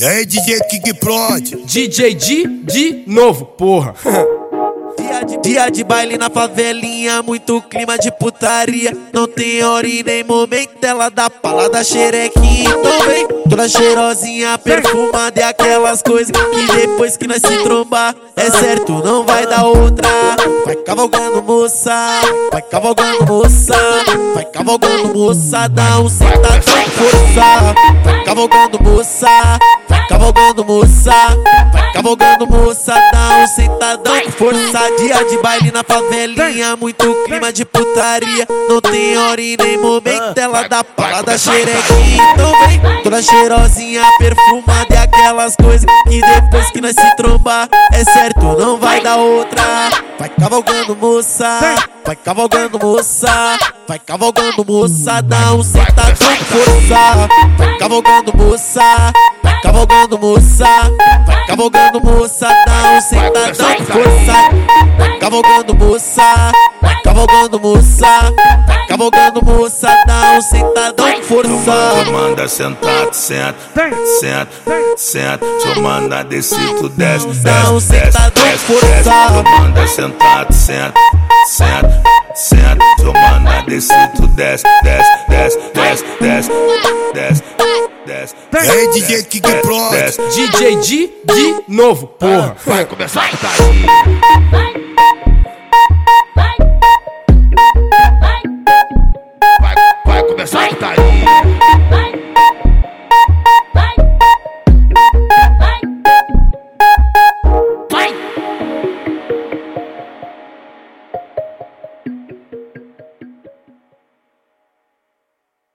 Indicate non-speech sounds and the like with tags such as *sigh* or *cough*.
E aí, DJ King Prod? DJ D de novo, porra. *laughs* Dia de, dia de baile na favelinha, muito clima de putaria. Não tem hora e nem momento, ela dá pala da xerequinha. Então vem, toda cheirosinha, perfumada e aquelas coisas que depois que nós se trombar, é certo, não vai dar outra. Vai cavalgando moça, vai cavalgando moça, vai cavalgando moça, dá um sentadão com força. Vai cavalgando moça, vai cavalgando moça, vai cavalgando moça, dá um sentadão. Com força. Dia de baile na favelinha, muito clima de putaria. Não tem hora e nem momento, ela dá pala da xerequinha. Então vem, toda cheirosinha, perfumada. E aquelas coisas que depois que nós se trombar, é certo, não vai dar outra. Vai cavalgando moça, vai cavalgando moça, vai cavalgando moça, dá um sentadão com força. Vai cavalgando moça, cavalgando moça, vai cavalgando moça, dá um sentadão com força. Vai cavalgando moça, vai cavalgando moça, vai cavalgando moça, dá um sentadão com força. Tu manda sentar, senta, senta, senta. Tu manda descer, tu desce, Dá um desce, desce, sentadão desce, com desce. força. Tu manda sentar, senta, senta, senta. Tu manda descer, tu desce, desce, desce, desce, desce, desce, desce. E aí, DJ Prod? desce. DJ D de novo, porra. Vai começar a putaria.